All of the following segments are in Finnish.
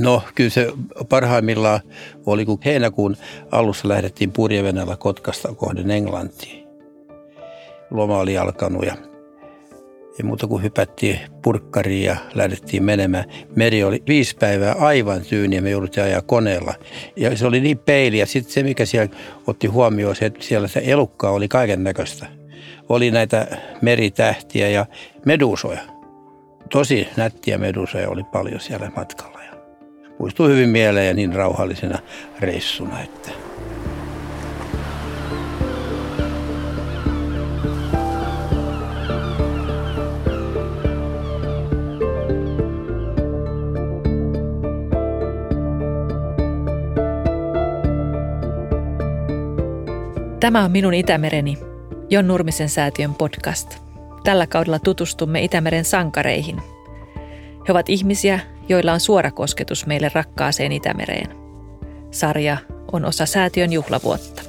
No kyllä se parhaimmillaan oli, kun heinäkuun alussa lähdettiin purjevenellä Kotkasta kohden Englantiin. Loma oli alkanut ja ei muuta kuin hypättiin purkkariin ja lähdettiin menemään. Meri oli viisi päivää aivan tyyni ja me jouduttiin ajaa koneella. Ja se oli niin peili ja sitten se, mikä siellä otti huomioon, se, että siellä se elukka oli kaiken näköistä. Oli näitä meritähtiä ja medusoja. Tosi nättiä medusoja oli paljon siellä matkalla. Muistuu hyvin mieleen ja niin rauhallisena reissuna, että – Tämä on Minun Itämereni, Jon Nurmisen säätiön podcast. Tällä kaudella tutustumme Itämeren sankareihin. He ovat ihmisiä, joilla on suora kosketus meille rakkaaseen Itämereen. Sarja on osa säätiön juhlavuotta.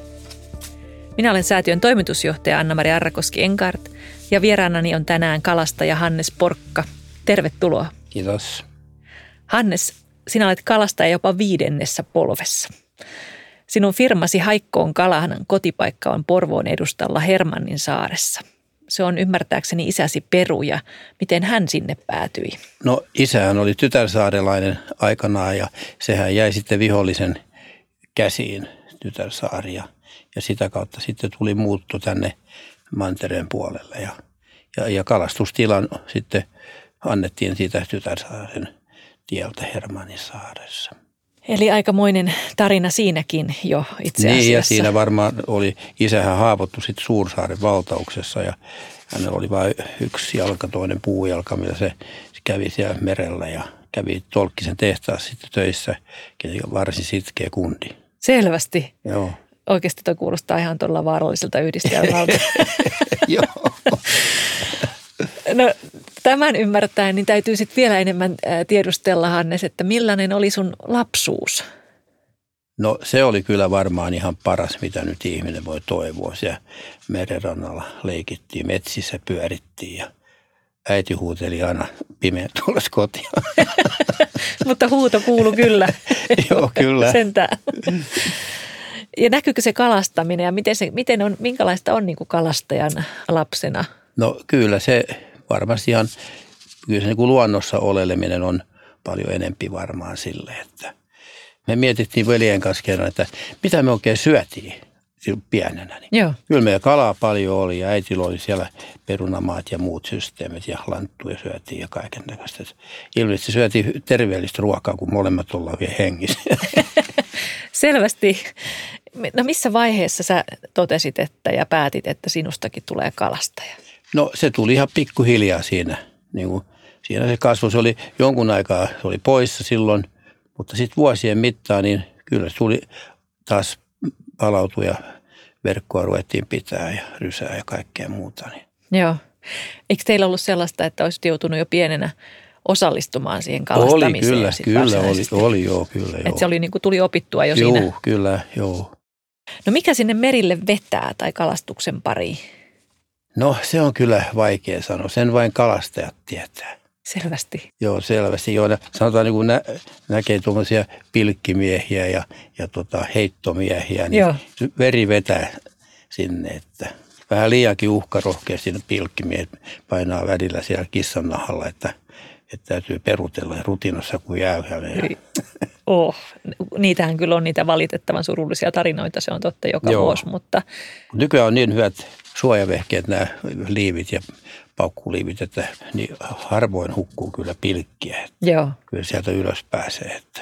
Minä olen säätiön toimitusjohtaja Anna-Mari Arrakoski Enkart ja vieraanani on tänään kalastaja Hannes Porkka. Tervetuloa. Kiitos. Hannes, sinä olet kalastaja jopa viidennessä polvessa. Sinun firmasi Haikkoon Kalahanan kotipaikka on Porvoon edustalla Hermannin saaressa. Se on ymmärtääkseni isäsi Peru ja miten hän sinne päätyi? No isähän oli tytärsaarelainen aikanaan ja sehän jäi sitten vihollisen käsiin tytärsaari ja, sitä kautta sitten tuli muutto tänne mantereen puolelle ja, ja, ja kalastustilan sitten annettiin siitä tytärsaaren tieltä Hermannin saaressa. Eli aikamoinen tarina siinäkin jo itse asiassa. Niin ja siinä varmaan oli, isähän haavoittu sitten Suursaaren valtauksessa ja hänellä oli vain yksi jalka, toinen puujalka, millä se kävi siellä merellä ja kävi Tolkkisen tehtaassa sitten töissä, varsin sitkeä kundi. Selvästi. Joo. Oikeasti tuo kuulostaa ihan todella vaaralliselta yhdistelmältä. Joo. No tämän ymmärtäen, niin täytyy sitten vielä enemmän tiedustella, Hannes, että millainen oli sun lapsuus? No se oli kyllä varmaan ihan paras, mitä nyt ihminen voi toivoa. Siellä merenrannalla leikittiin, metsissä pyörittiin ja äiti huuteli aina pimeän tullessa kotiin. Mutta huuto kuulu kyllä. Joo, kyllä. Sentään. Ja näkyykö se kalastaminen ja miten, se, miten on, minkälaista on niin kuin kalastajan lapsena? No kyllä se varmasti ihan, kyllä se niin kuin luonnossa oleleminen on paljon enempi varmaan sille, että me mietittiin veljen kanssa kerran, että mitä me oikein syötiin pienenä. Niin Joo. Kyllä meillä kalaa paljon oli ja äitillä oli siellä perunamaat ja muut systeemit ja lanttuja syötiin ja kaiken näköistä. Ilmeisesti syötiin terveellistä ruokaa, kun molemmat ollaan vielä hengissä. Selvästi. No missä vaiheessa sä totesit että ja päätit, että sinustakin tulee kalastaja? No se tuli ihan pikkuhiljaa siinä. Niin kuin, siinä se kasvu, se oli jonkun aikaa, se oli poissa silloin, mutta sitten vuosien mittaan niin kyllä se tuli taas palautua ja verkkoa ruvettiin pitää ja rysää ja kaikkea muuta. Niin. Joo. Eikö teillä ollut sellaista, että olisit joutunut jo pienenä osallistumaan siihen kalastamiseen? Oli kyllä, kyllä oli, oli joo, kyllä joo. Että se oli niin kuin tuli opittua jo joo, siinä? kyllä, joo. No mikä sinne merille vetää tai kalastuksen pariin? No se on kyllä vaikea sanoa. Sen vain kalastajat tietää. Selvästi. Joo, selvästi. Joo, sanotaan niin kuin nä, näkee tuommoisia pilkkimiehiä ja, ja tota, heittomiehiä, niin Joo. veri vetää sinne, että vähän liiankin uhkarohkeasti pilkkimiehet painaa välillä siellä kissan nahalla, että, että täytyy perutella rutinossa kuin jäyhälle. Ja... Oh, niitähän kyllä on niitä valitettavan surullisia tarinoita, se on totta joka Joo. vuosi, mutta... Nykyään on niin hyvät suojavehkeet, nämä liivit ja paukkuliivit, että niin harvoin hukkuu kyllä pilkkiä. Joo. Kyllä sieltä ylös pääsee. Että.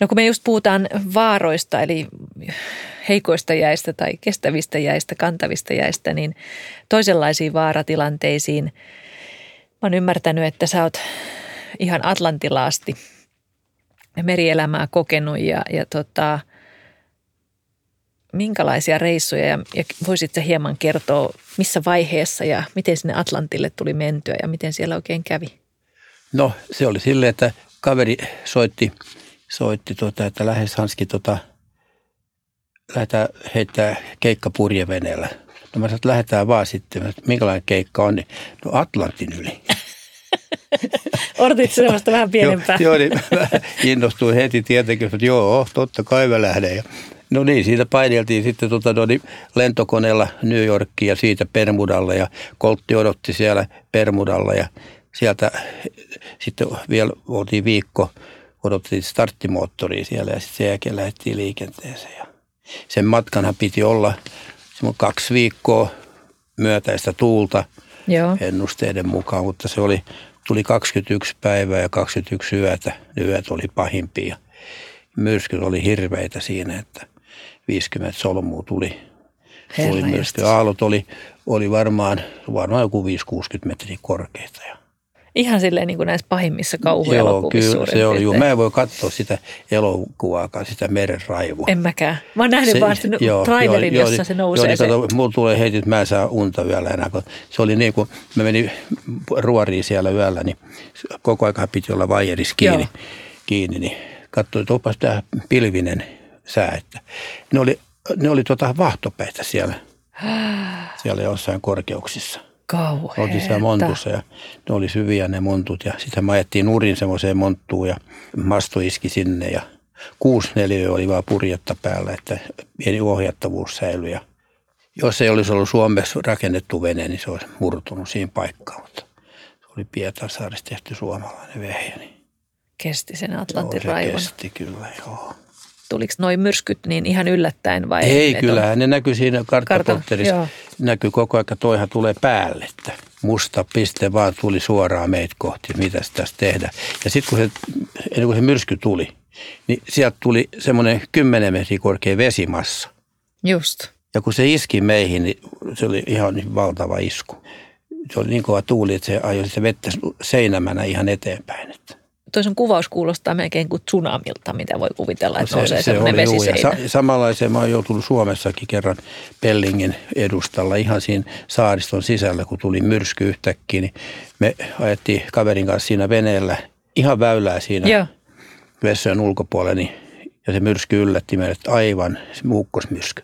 No kun me just puhutaan vaaroista, eli heikoista jäistä tai kestävistä jäistä, kantavista jäistä, niin toisenlaisiin vaaratilanteisiin. Mä oon ymmärtänyt, että sä oot ihan Atlantilaasti merielämää kokenut ja, ja tota, minkälaisia reissuja ja, ja voisit sä hieman kertoa, missä vaiheessa ja miten sinne Atlantille tuli mentyä ja miten siellä oikein kävi? No se oli silleen, että kaveri soitti, soitti tuota, että lähes Hanski tota, lähdetään heittää keikka purjeveneellä. No mä sanoin, että lähdetään vaan sitten, että minkälainen keikka on, niin no Atlantin yli. Odotit sellaista vähän pienempää. joo, joo, niin mä innostuin heti tietenkin, että joo, totta kai mä lähden. Ja No niin, siitä paineltiin sitten tuota, no, niin lentokoneella New Yorkiin ja siitä Permudalle ja Koltti odotti siellä Permudalla ja sieltä sitten vielä oltiin viikko, odotettiin starttimoottoria siellä ja sitten sen jälkeen lähdettiin liikenteeseen. Ja sen matkanhan piti olla kaksi viikkoa myötäistä tuulta Joo. ennusteiden mukaan, mutta se oli, tuli 21 päivää ja 21 yötä. Ne yöt oli pahimpia. Myrskyt oli hirveitä siinä, että 50 solmua tuli, tuli myrsky. Aallot oli, oli varmaan, varmaan joku 5-60 metriä korkeita. Ja Ihan silleen niin kuin näissä pahimmissa kauhuelokuvissa Joo, kyllä se oli. Joo. Mä en voi katsoa sitä elokuvaakaan, sitä meren raivua. En mäkään. Mä oon nähnyt se, vaan sen joo, trailerin, joo, jossa joo, se nousee. Joo, niin, se. Kato, mulla tulee heti, että mä en saa unta yöllä enää. Kun se oli niin kuin, mä menin ruoriin siellä yöllä, niin koko ajan piti olla vaijerissa kiinni. kiinni niin katsoin, että opas tämä pilvinen sää. Että ne oli, ne oli tota vahtopäitä siellä, siellä jossain korkeuksissa. Kauheeta. Oltiin siellä montussa ja ne oli syviä ne montut ja sitten mä ajettiin nurin semmoiseen monttuun ja masto iski sinne ja kuusi neliö oli vaan purjetta päällä, että pieni ohjattavuus säilyi. Ja jos ei olisi ollut Suomessa rakennettu vene, niin se olisi murtunut siinä paikkaan, mutta se oli Pietarsaarissa tehty suomalainen vehje. Niin kesti sen Atlantin joo, raivon. kesti kyllä, joo tuliko noin myrskyt niin ihan yllättäen vai? Ei, kyllähän ne näkyy siinä karttapotterissa. Karta, näkyy koko ajan, että toihan tulee päälle. Että musta piste vaan tuli suoraan meitä kohti, mitä tässä tehdään. Ja sitten kun se, ennen kuin se myrsky tuli, niin sieltä tuli semmoinen 10 metriä korkea vesimassa. Just. Ja kun se iski meihin, niin se oli ihan niin valtava isku. Se oli niin kova tuuli, että se ajoi sitä vettä seinämänä ihan eteenpäin. Että toisen kuvaus kuulostaa melkein kuin tsunamilta, mitä voi kuvitella, että no se, nousee se oli vesiseinä. Sa- samanlaiseen mä oon joutunut Suomessakin kerran Pellingin edustalla ihan siinä saariston sisällä, kun tuli myrsky yhtäkkiä, niin me ajettiin kaverin kanssa siinä veneellä ihan väylää siinä Joo. vessojen ulkopuolella, niin, ja se myrsky yllätti meidät aivan, se muukkosmyrsky.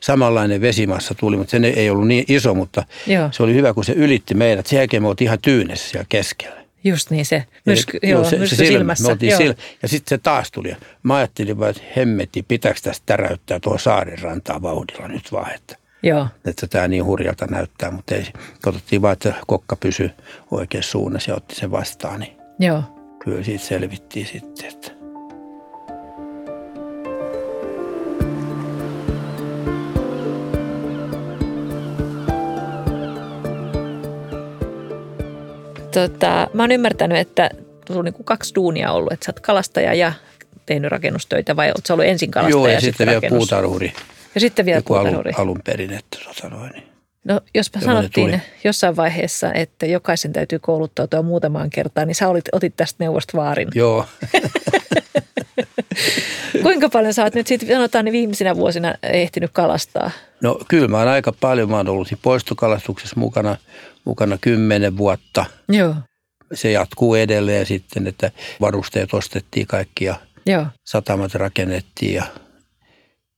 Samanlainen vesimassa tuli, mutta se ei ollut niin iso, mutta Joo. se oli hyvä, kun se ylitti meidät. Sen jälkeen me oltiin ihan tyynessä siellä keskellä. Just niin se, myrsky, Eli, joo, se, myrsky se silmässä. Me joo. Sil, ja sitten se taas tuli. Mä ajattelin vaan, että hemmetti, pitääkö tästä täräyttää tuo saarin rantaa vauhdilla nyt vaan, että, joo. että tämä niin hurjalta näyttää. Mutta ei, katsottiin vaan, että kokka pysyi oikeassa suunnassa ja otti sen vastaan. Niin joo. Kyllä siitä selvittiin sitten, että tota, mä oon ymmärtänyt, että sulla on niin kuin kaksi duunia ollut, että sä oot kalastaja ja tehnyt rakennustöitä vai oot sä ollut ensin kalastaja Joo, ja, ja sitten, vielä puutarhuri. Ja sitten vielä puutarhuri. Alun, alun perin, että sanoin. Niin. No jospa sanottiin jossain vaiheessa, että jokaisen täytyy kouluttautua muutamaan kertaan, niin sä olit, otit tästä neuvosta vaarin. Joo. Kuinka paljon sä oot nyt sitten, sanotaan, niin viimeisinä vuosina ehtinyt kalastaa? No kyllä mä oon aika paljon. Mä oon ollut poistokalastuksessa mukana, mukana kymmenen vuotta. Joo. Se jatkuu edelleen sitten, että varusteet ostettiin kaikki ja Joo. satamat rakennettiin ja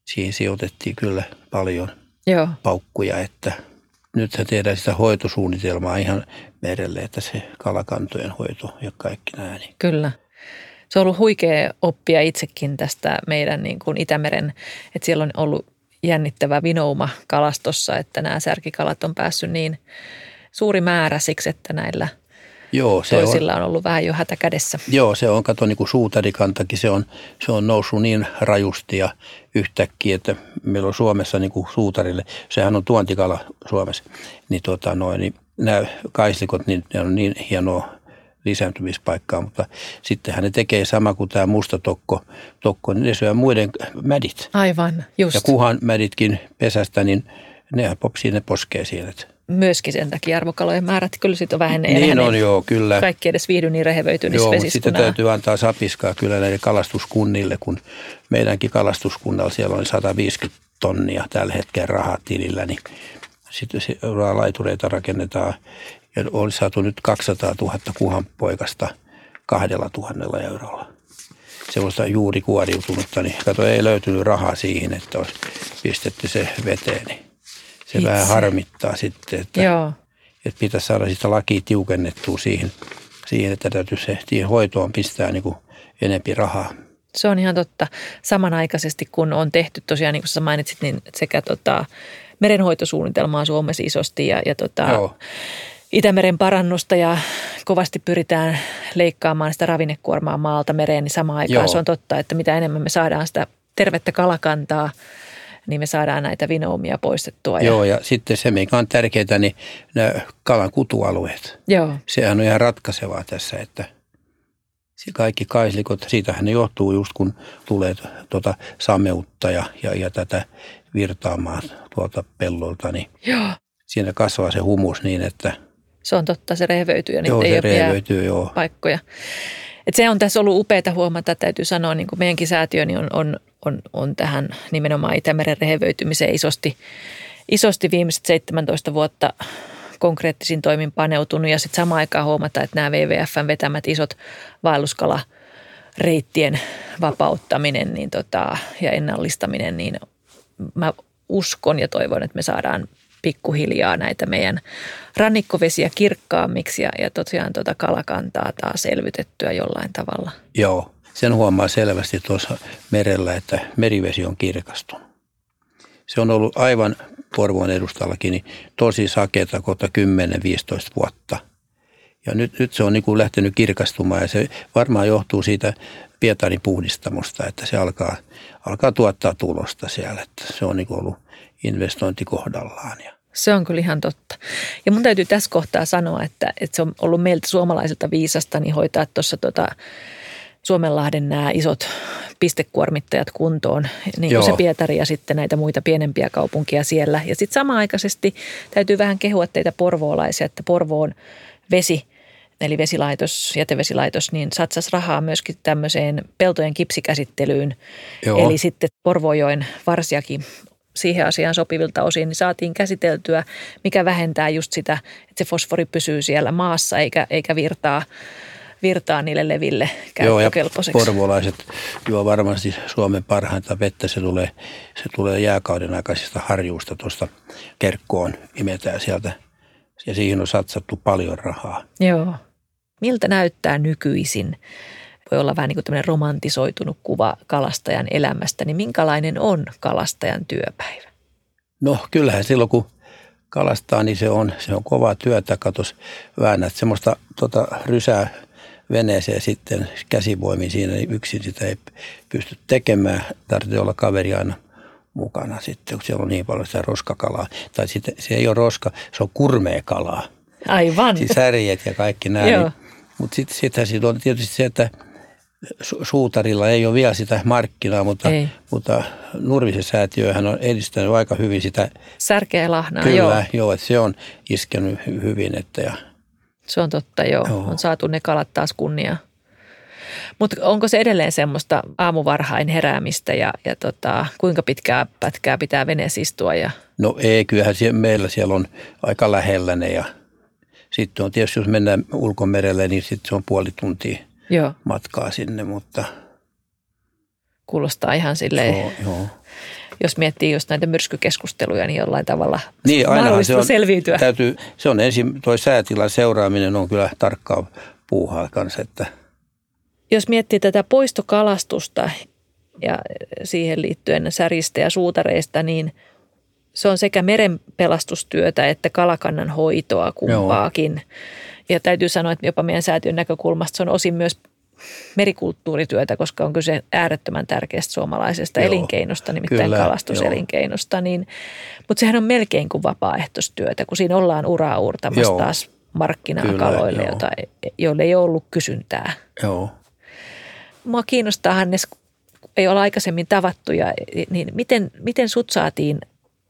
siihen sijoitettiin kyllä paljon Joo. paukkuja, että nythän tehdään sitä hoitosuunnitelmaa ihan merelle, että se kalakantojen hoito ja kaikki nämä. Niin. Kyllä se on ollut huikea oppia itsekin tästä meidän niin kuin Itämeren, että siellä on ollut jännittävä vinouma kalastossa, että nämä särkikalat on päässyt niin suuri määrä siksi, että näillä Joo, se toisilla on, on ollut vähän jo hätä kädessä. Joo, se on, kato niin kuin suutarikantakin, se on, se on noussut niin rajusti ja yhtäkkiä, että meillä on Suomessa niin kuin suutarille, sehän on tuontikala Suomessa, niin, tota noin, niin nämä kaislikot, niin ne on niin hienoa lisääntymispaikkaa, mutta sittenhän ne tekee sama kuin tämä musta tokko, tokko niin ne syö muiden mädit. Aivan, just. Ja kuhan mäditkin pesästä, niin ne popsii, ne poskee siellä. Myöskin sen takia arvokalojen määrät kyllä sitten on vähenee. Niin on, joo, kyllä. Kaikki edes viihdy niin rehevöitynissä Joo, sitten täytyy antaa sapiskaa kyllä näille kalastuskunnille, kun meidänkin kalastuskunnalla siellä on 150 tonnia tällä hetkellä rahat tilillä, niin sitten laitureita rakennetaan ja oli saatu nyt 200 000 kuhanpoikasta kahdella tuhannella eurolla. Sellaista juuri kuoriutunutta, niin kato, ei löytynyt rahaa siihen, että olisi pistetty se veteen. Niin se Itse. vähän harmittaa sitten, että, Joo. että pitäisi saada sitä lakia tiukennettua siihen, siihen, että täytyy se siihen hoitoon pistää niin kuin enempi rahaa. Se on ihan totta. Samanaikaisesti kun on tehty tosiaan, niin kuin sä mainitsit, niin sekä tota, merenhoitosuunnitelmaa Suomessa isosti ja, ja tota, Joo. Itämeren parannusta ja kovasti pyritään leikkaamaan sitä ravinnekuormaa maalta mereen, niin samaan aikaan Joo. se on totta, että mitä enemmän me saadaan sitä tervettä kalakantaa, niin me saadaan näitä vinoumia poistettua. Joo, ja sitten se, mikä on tärkeää, niin nämä kalan kutualueet. Joo, Sehän on ihan ratkaisevaa tässä, että kaikki kaislikot, siitähän ne johtuu just kun tulee tuota sameutta ja, ja, ja tätä virtaamaan tuolta pellolta, niin joo. siinä kasvaa se humus niin, että Se on totta, se rehevöityy ja niitä joo, ei ole rehevöityy, joo. paikkoja. Et se on tässä ollut upeaa huomata, täytyy sanoa, niin kuin meidänkin säätiö niin on, on, on, on tähän nimenomaan Itämeren rehevöitymiseen isosti, isosti viimeiset 17 vuotta konkreettisin toimin paneutunut ja sitten samaan aikaan huomata, että nämä WWFn vetämät isot vaelluskalareittien vapauttaminen niin tota, ja ennallistaminen, niin mä uskon ja toivon, että me saadaan pikkuhiljaa näitä meidän rannikkovesiä kirkkaammiksi ja, ja tosiaan tuota kalakantaa taas elvytettyä jollain tavalla. Joo, sen huomaa selvästi tuossa merellä, että merivesi on kirkastunut. Se on ollut aivan Porvoon edustallakin niin tosi sakeata kohta 10-15 vuotta. Ja nyt, nyt se on niin kuin lähtenyt kirkastumaan ja se varmaan johtuu siitä Pietarin puhdistamosta, että se alkaa, alkaa tuottaa tulosta siellä. Että se on niin kuin ollut investointi kohdallaan. Ja Se on kyllä ihan totta. Ja mun täytyy tässä kohtaa sanoa, että, että se on ollut meiltä suomalaisilta viisasta niin hoitaa tuossa tota Suomenlahden nämä isot pistekuormittajat kuntoon, niin kuin se Pietari ja sitten näitä muita pienempiä kaupunkia siellä. Ja sitten samaaikaisesti täytyy vähän kehua teitä porvoolaisia, että Porvoon vesi, eli vesilaitos, jätevesilaitos, niin satsas rahaa myöskin tämmöiseen peltojen kipsikäsittelyyn. Joo. Eli sitten Porvojoen varsiakin siihen asiaan sopivilta osin, niin saatiin käsiteltyä, mikä vähentää just sitä, että se fosfori pysyy siellä maassa eikä, eikä virtaa, virtaa niille leville Joo, ja käyttökelpoiseksi. porvolaiset juo varmasti Suomen parhainta vettä. Se tulee, se tulee jääkauden aikaisista harjuista tuosta kerkkoon, imetään sieltä. Ja siihen on satsattu paljon rahaa. Joo. Miltä näyttää nykyisin? Voi olla vähän niin kuin tämmöinen romantisoitunut kuva kalastajan elämästä, niin minkälainen on kalastajan työpäivä? No kyllähän silloin kun kalastaa, niin se on, se on kovaa työtä. Katos, väännät semmoista tota, rysää veneeseen sitten käsivoimin siinä, niin yksin sitä ei pysty tekemään. Tarvitsee olla kaveri aina mukana sitten, kun siellä on niin paljon sitä roskakalaa. Tai sitten se ei ole roska, se on kurmeekalaa. Aivan. Siis särjet ja kaikki nämä. Niin, mutta sitten sittenhän siitä on tietysti se, että su- suutarilla ei ole vielä sitä markkinaa, mutta, Ei. mutta Nurmisen säätiöhän on edistänyt aika hyvin sitä. Särkeä lahnaa, Kyllä, joo. joo. että se on iskenyt hy- hyvin. Että ja, Se on totta, joo. Joo. On saatu ne kalat taas kunniaa. Mutta onko se edelleen semmoista aamuvarhain heräämistä ja, ja tota, kuinka pitkää pätkää pitää veneessä istua? Ja, no ei, kyllähän siellä, meillä siellä on aika lähellä ne ja sitten on tietysti, jos mennään ulkomerelle, niin sitten se on puoli tuntia joo, matkaa sinne, mutta kuulostaa ihan silleen, joo, joo. jos miettii just näitä myrskykeskusteluja, niin jollain tavalla Niin, mahdollista se on, selviytyä. Täytyy, se on ensin, toi säätilan seuraaminen on kyllä tarkkaa puuhaa kanssa, että Jos miettii tätä poistokalastusta ja siihen liittyen säristä ja suutareista, niin se on sekä merenpelastustyötä että kalakannan hoitoa kumpaakin. Ja täytyy sanoa, että jopa meidän säätiön näkökulmasta se on osin myös merikulttuurityötä, koska on kyse äärettömän tärkeästä suomalaisesta Joo, elinkeinosta, nimittäin kyllä, kalastuselinkeinosta. Niin, mutta sehän on melkein kuin vapaaehtoistyötä, kun siinä ollaan uraa uurtamassa Joo. taas markkinaa Kyllä, kaloille, joo. jota, joille ei ole ollut kysyntää. joo. Mua kiinnostaa Hannes, ei ole aikaisemmin tavattu, ja, niin miten, miten sut saatiin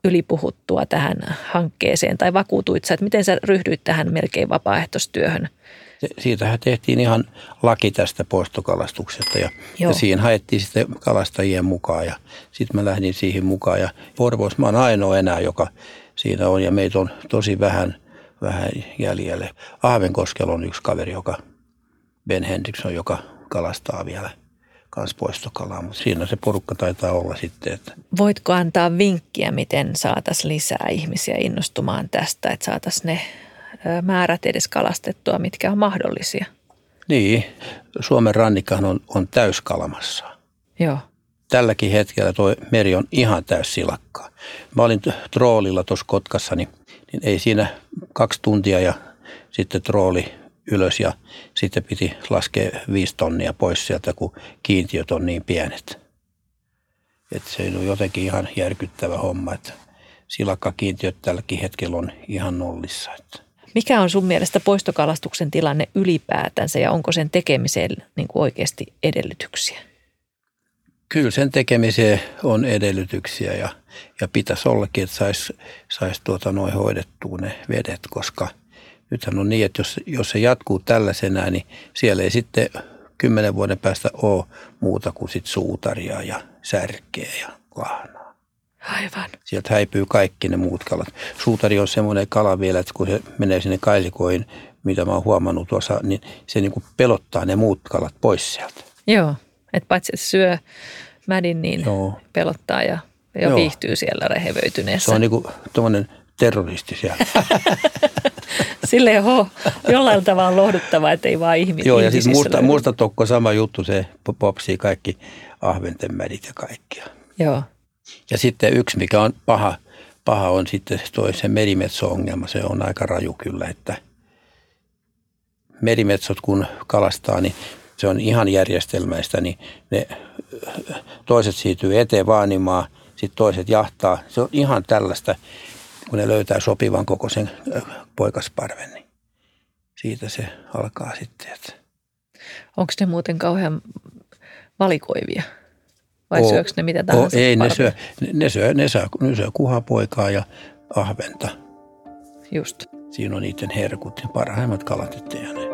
ylipuhuttua tähän hankkeeseen tai vakuutuit sä, että miten sä ryhdyit tähän melkein vapaaehtoistyöhön? Siitähän tehtiin ihan laki tästä poistokalastuksesta ja, Joo. ja siihen haettiin sitten kalastajien mukaan ja sitten mä lähdin siihen mukaan ja Porvoos mä oon ainoa enää, joka siinä on ja meitä on tosi vähän, vähän jäljellä. Ahvenkoskella on yksi kaveri, joka Ben Hendrickson, joka kalastaa vielä kans poistokalaa, mutta siinä se porukka taitaa olla sitten, että Voitko antaa vinkkiä, miten saataisiin lisää ihmisiä innostumaan tästä, että saataisiin ne määrät edes kalastettua, mitkä on mahdollisia? Niin, Suomen rannikkahan on, on täyskalamassa. Joo. Tälläkin hetkellä tuo meri on ihan täys silakkaa. Mä olin troolilla tuossa Kotkassa, niin, niin ei siinä kaksi tuntia ja sitten trooli ylös ja sitten piti laskea viisi tonnia pois sieltä, kun kiintiöt on niin pienet. Et se on jotenkin ihan järkyttävä homma, että silakkakiintiöt tälläkin hetkellä on ihan nollissa. Että. Mikä on sun mielestä poistokalastuksen tilanne ylipäätänsä ja onko sen tekemiseen niin kuin oikeasti edellytyksiä? Kyllä sen tekemiseen on edellytyksiä ja, ja pitäisi ollakin, että saisi sais tuota noin hoidettua ne vedet, koska nythän on niin, että jos, jos se jatkuu tällaisena, niin siellä ei sitten kymmenen vuoden päästä ole muuta kuin sit suutaria ja särkeä ja lahnaa. Aivan. Sieltä häipyy kaikki ne muut kalat. Suutari on semmoinen kala vielä, että kun se menee sinne kailikoihin, mitä mä oon huomannut tuossa, niin se niin kuin pelottaa ne muut kalat pois sieltä. Joo, että paitsi että syö mädin, niin Joo. pelottaa ja, ja Joo. viihtyy siellä rehevöityneessä. Se on niin kuin tuommoinen terroristi siellä. Sille on jollain tavalla lohduttavaa, että ei vaan ihmi, Joo, ja siis musta, musta tokko sama juttu, se popsii kaikki ahventenmädit ja kaikkia. Joo. Ja sitten yksi, mikä on paha, paha on sitten toi se merimetso-ongelma. Se on aika raju kyllä, että merimetsot kun kalastaa, niin se on ihan järjestelmäistä, niin ne toiset siirtyy eteen vaanimaan, sitten toiset jahtaa. Se on ihan tällaista, kun ne löytää sopivan kokoisen poikasparven, niin siitä se alkaa sitten. Että. Onko ne muuten kauhean valikoivia? Vai o, syökö ne mitä tahansa? O, ei, ne syö, ne, syö, ne, syö, ne syö kuhapoikaa ja ahventa. Just. Siinä on niiden herkut ja parhaimmat kalat, ettei ne.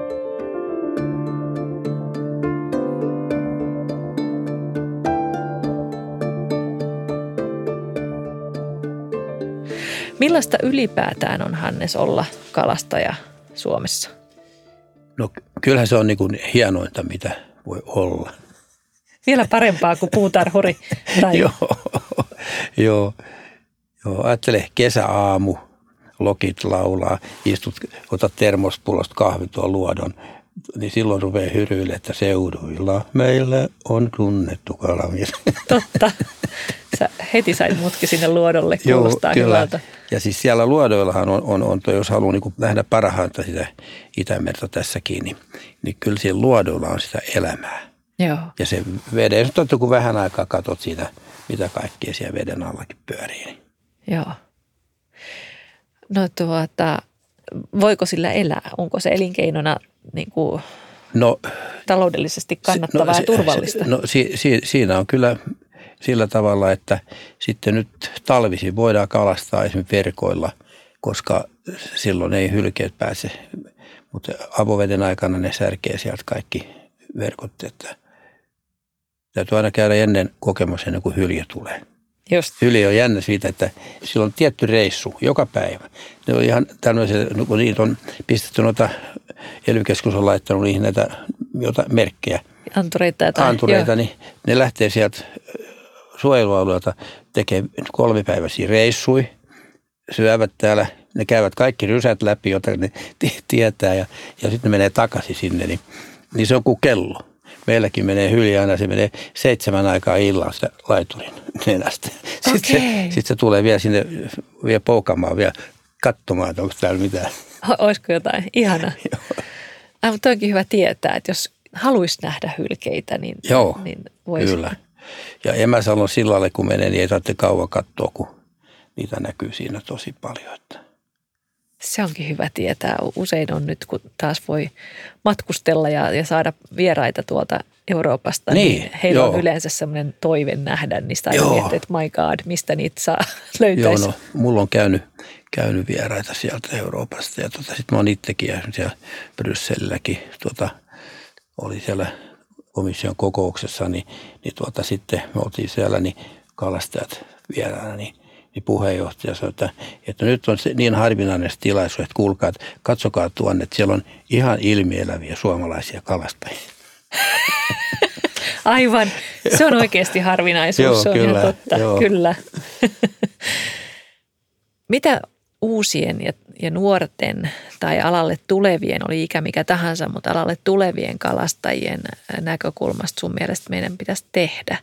Millaista ylipäätään on Hannes olla kalastaja Suomessa? No kyllähän se on niin kuin hienointa, mitä voi olla. Vielä parempaa kuin puutarhuri. Tai... joo, joo, joo. Ajattele kesäaamu, lokit laulaa, istut, otat termospullosta kahvi tuon luodon, niin silloin rupeaa hyryille, että seuduilla meillä on tunnettu kalamies. Totta. Sä heti sait mutki sinne luodolle, kuulostaa Joo, kyllä. hyvältä. Ja siis siellä luodoillahan on, on, on jos haluaa niin nähdä parhainta sitä Itämerta tässäkin, niin, niin kyllä siellä luodoilla on sitä elämää. Joo. Ja se veden, totta kun vähän aikaa katsot siitä, mitä kaikkea siellä veden allakin pyörii. Niin. Joo. No tuota, voiko sillä elää? Onko se elinkeinona niin kuin no, taloudellisesti kannattavaa no, ja turvallista? No si, si, siinä on kyllä sillä tavalla, että sitten nyt talvisin voidaan kalastaa esimerkiksi verkoilla, koska silloin ei hylkeet pääse. Mutta avoveden aikana ne särkee sieltä kaikki verkot, että täytyy aina käydä ennen kokemus ennen kuin hylje tulee. Just. Hylje on jännä siitä, että sillä on tietty reissu joka päivä. Ne on ihan tämmöisiä, kun niitä on pistetty noita, ely on laittanut niihin näitä jota, merkkejä. Antureita tai Antureita, niin ne lähtee sieltä suojelualueelta tekee kolmipäiväisiä reissui, syövät täällä, ne käyvät kaikki rysät läpi, joita ne tietää ja, ja sitten ne menee takaisin sinne, niin, niin se on kuin kello. Meilläkin menee hyli aina, se menee seitsemän aikaa illalla sitä laiturin nenästä. Sitten, okay. se, sitten se tulee vielä sinne vielä poukamaan vielä katsomaan, että onko täällä mitään. Olisiko jotain? Ihana. Aivan toikin hyvä tietää, että jos haluaisi nähdä hylkeitä, niin, Joo, niin voisi. kyllä. Ja Emäsalon sillalle kun menee, niin ei tarvitse kauan katsoa, kun niitä näkyy siinä tosi paljon. Että. Se onkin hyvä tietää. Usein on nyt, kun taas voi matkustella ja, ja saada vieraita tuolta Euroopasta, niin, niin heillä joo. on yleensä semmoinen toive nähdä niistä ja miettiä, että my god, mistä niitä saa löytäisi. Joo, no, mulla on käynyt, käynyt vieraita sieltä Euroopasta ja tota, sitten mä oon itsekin ja siellä Brysselilläkin tota, oli siellä komission kokouksessa, niin, niin tuota, sitten me oltiin siellä, niin kalastajat vieraana, niin, niin puheenjohtaja sanoi, että, että nyt on se niin harvinainen tilaisuus, että kuulkaa, että katsokaa tuonne, että siellä on ihan ilmieläviä suomalaisia kalastajia. Aivan. Se on oikeasti harvinaisuus, joo, se on kyllä, ihan totta. Joo. Kyllä. Mitä uusien ja, ja nuorten tai alalle tulevien, oli ikä mikä tahansa, mutta alalle tulevien kalastajien näkökulmasta sun mielestä meidän pitäisi tehdä,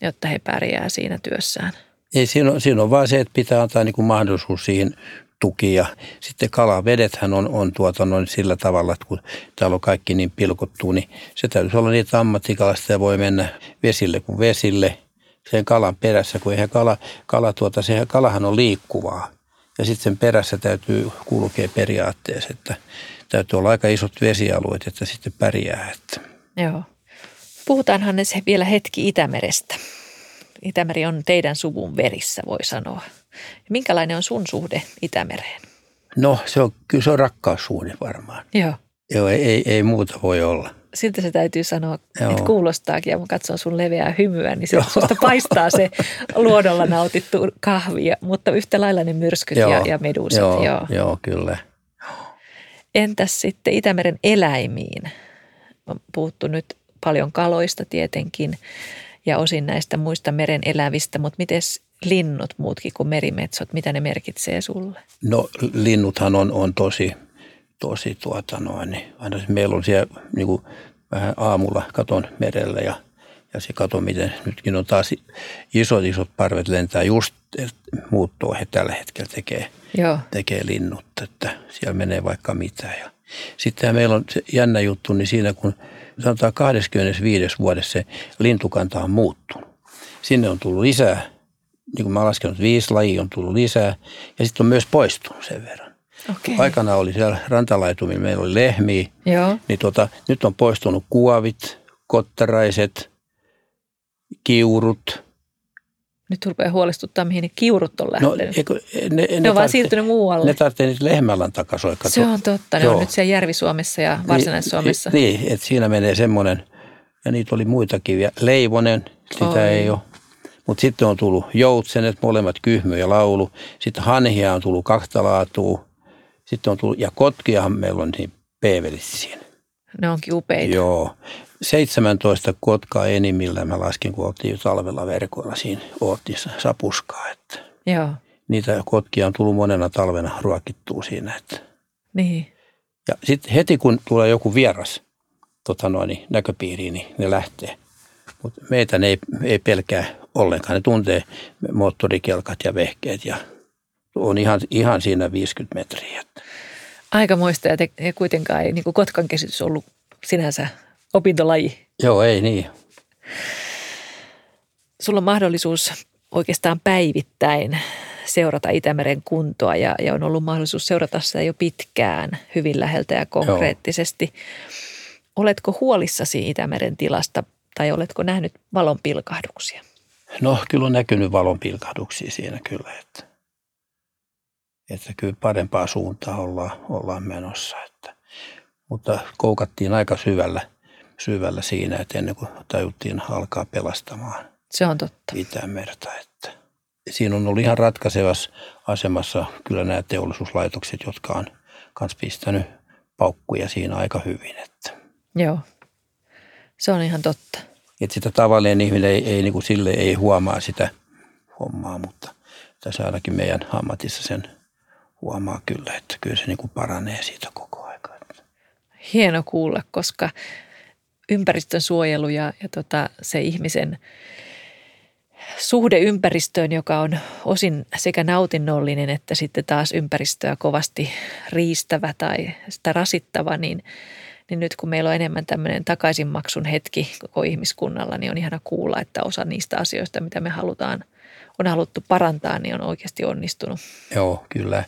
jotta he pärjää siinä työssään? Ei, siinä on, siinä on vaan se, että pitää antaa niin kuin mahdollisuus siihen tuki ja sitten kalavedethän on, on tuota noin sillä tavalla, että kun täällä on kaikki niin pilkottu, niin se täytyy olla niitä ammattikalasta ja voi mennä vesille kuin vesille sen kalan perässä, kun eihän kala, kala tuota, sehän, kalahan on liikkuvaa ja sitten sen perässä täytyy kulkea periaatteessa, että täytyy olla aika isot vesialueet, että sitten pärjää. Että. Joo. Puhutaan Hannes vielä hetki Itämerestä. Itämeri on teidän suvun verissä, voi sanoa. Minkälainen on sun suhde Itämereen? No se on, kyllä se on rakkaussuhde varmaan. Joo. Joo, ei, ei, ei muuta voi olla. Siltä se täytyy sanoa, Joo. että kuulostaakin. Ja kun katson sun leveää hymyä, niin se susta paistaa se luodolla nautittu kahvi, mutta yhtä lailla ne myrskyt Joo. ja, ja meduset. Joo, Joo. Joo, kyllä. Entäs sitten Itämeren eläimiin? On puhuttu nyt paljon kaloista tietenkin ja osin näistä muista meren elävistä, mutta miten linnut muutkin kuin merimetsot, mitä ne merkitsee sulle? No linnuthan on, on tosi, tosi tuota noin, niin aina meillä on siellä niin kuin vähän aamulla katon merellä ja, ja se kato, miten nytkin on taas isot isot parvet lentää just muuttuu, he tällä hetkellä tekee, Joo. tekee linnut, että siellä menee vaikka mitä. Ja sitten meillä on se jännä juttu, niin siinä kun sanotaan 25 vuodessa se lintukanta on muuttunut. Sinne on tullut lisää, niin kuin mä laskenut, viisi lajia on tullut lisää ja sitten on myös poistunut sen verran. Okay. Aikana oli siellä rantalaitumilla, meillä oli lehmiä, Joo. niin tota, nyt on poistunut kuovit, kottaraiset, kiurut, nyt rupeaa huolestuttaa, mihin ne kiurut on no, lähtenyt. No, eikö, ne, ne, ne on vaan siirtynyt muualle. Ne tarvitsee niitä lehmälän takasoikka. Se on totta, ne Joo. on nyt siellä Järvi-Suomessa ja Varsinais-Suomessa. Niin, niin että siinä menee semmoinen, ja niitä oli muitakin vielä. Leivonen, sitä Oi. ei ole. Mutta sitten on tullut joutsenet, molemmat kyhmy ja laulu. Sitten hanhia on tullut kahta laatua. Sitten on tullut, ja kotkiahan meillä on niin peevelissä siinä. Ne onkin upeita. Joo. 17 kotkaa enimmillä mä laskin, kun oltiin talvella verkoilla siinä Oottissa sapuskaa. Että Joo. Niitä kotkia on tullut monena talvena ruokittua siinä. Että. Niin. Ja sitten heti kun tulee joku vieras tota noin, näköpiiriin, niin ne lähtee. Mutta meitä ne ei, ei pelkää ollenkaan. Ne tuntee moottorikelkat ja vehkeet ja on ihan, ihan siinä 50 metriä. Aika muista ja, te, ja kuitenkaan ei niin kuin Kotkan käsitys ollut sinänsä opintolaji. Joo, ei niin. Sulla on mahdollisuus oikeastaan päivittäin seurata Itämeren kuntoa ja, ja on ollut mahdollisuus seurata sitä jo pitkään hyvin läheltä ja konkreettisesti. Joo. Oletko huolissasi Itämeren tilasta tai oletko nähnyt valonpilkahduksia? No kyllä on näkynyt valonpilkahduksia siinä kyllä, että, että kyllä parempaa suuntaa ollaan, ollaan menossa. Että, mutta koukattiin aika syvällä syvällä siinä, että ennen kuin tajuttiin alkaa pelastamaan Se on totta. Itämerta. Että siinä on ollut ihan ratkaisevassa asemassa kyllä nämä teollisuuslaitokset, jotka on myös pistänyt paukkuja siinä aika hyvin. Että. Joo, se on ihan totta. Että sitä tavallinen ihminen ei, ei niin kuin sille ei huomaa sitä hommaa, mutta tässä ainakin meidän ammatissa sen huomaa kyllä, että kyllä se niin kuin paranee siitä koko ajan. Hieno kuulla, koska ympäristön suojelu ja, ja tota, se ihmisen suhde ympäristöön, joka on osin sekä nautinnollinen että sitten taas ympäristöä kovasti riistävä tai sitä rasittava, niin, niin nyt kun meillä on enemmän tämmöinen takaisinmaksun hetki koko ihmiskunnalla, niin on ihana kuulla, että osa niistä asioista, mitä me halutaan, on haluttu parantaa, niin on oikeasti onnistunut. Joo, kyllä.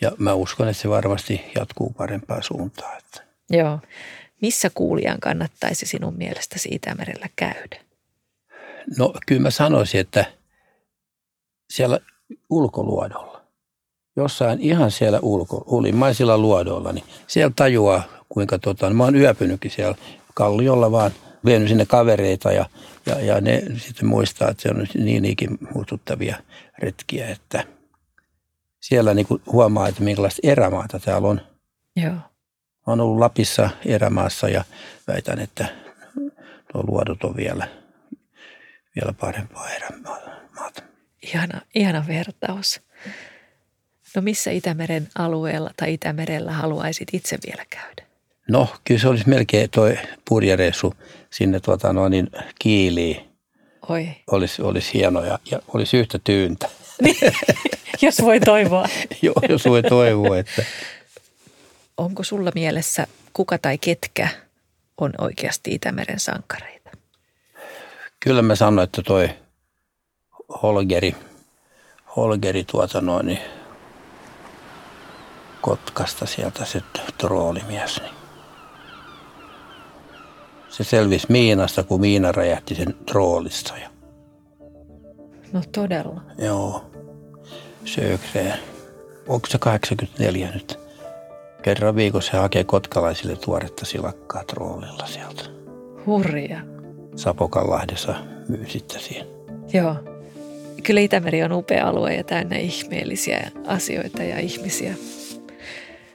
Ja mä uskon, että se varmasti jatkuu parempaa suuntaan. Että. Joo. Missä kuulijan kannattaisi sinun mielestäsi Itämerellä käydä? No kyllä mä sanoisin, että siellä ulkoluodolla, jossain ihan siellä ulko, ulimmaisilla luodoilla, niin siellä tajuaa, kuinka tota, mä oon yöpynytkin siellä kalliolla vaan, vienyt sinne kavereita ja, ja, ja ne sitten muistaa, että se on niin ikin muistuttavia retkiä, että siellä niin huomaa, että minkälaista erämaata täällä on. Joo. Oon ollut Lapissa erämaassa ja väitän, että tuo luodot on vielä, vielä parempaa erämaata. Ihana, ihana vertaus. No missä Itämeren alueella tai Itämerellä haluaisit itse vielä käydä? No, kyllä se olisi melkein toi purjereissu sinne tuota, noin niin kiiliin. Oi. Olisi, olisi hieno ja, ja olisi yhtä tyyntä. Niin, jos voi toivoa. Joo, jos voi toivoa, että Onko sulla mielessä kuka tai ketkä on oikeasti Itämeren sankareita? kyllä mä sanoin, että toi Holgeri, Holgeri tuota noin, niin Kotkasta sieltä se troolimies, niin se selvisi miinasta, kun miina räjähti sen troolista. Ja, No todella. joo, Sögreen. Onko se 84 nyt? Kerran viikossa he hakee kotkalaisille tuoretta silakkaa troolilla sieltä. Hurja. Sapokanlahdessa myy sitten siihen. Joo. Kyllä Itämeri on upea alue ja täynnä ihmeellisiä asioita ja ihmisiä.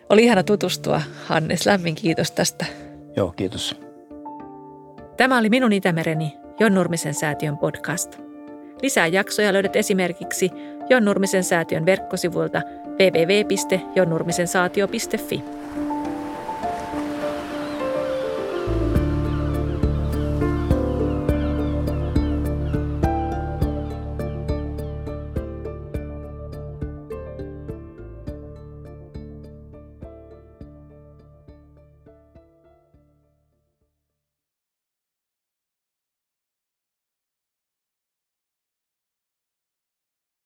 Oli ihana tutustua, Hannes. Lämmin kiitos tästä. Joo, kiitos. Tämä oli Minun Itämereni, Jon Nurmisen säätiön podcast. Lisää jaksoja löydät esimerkiksi Jon Nurmisen säätiön verkkosivuilta www.jonnurmisensaatio.fi.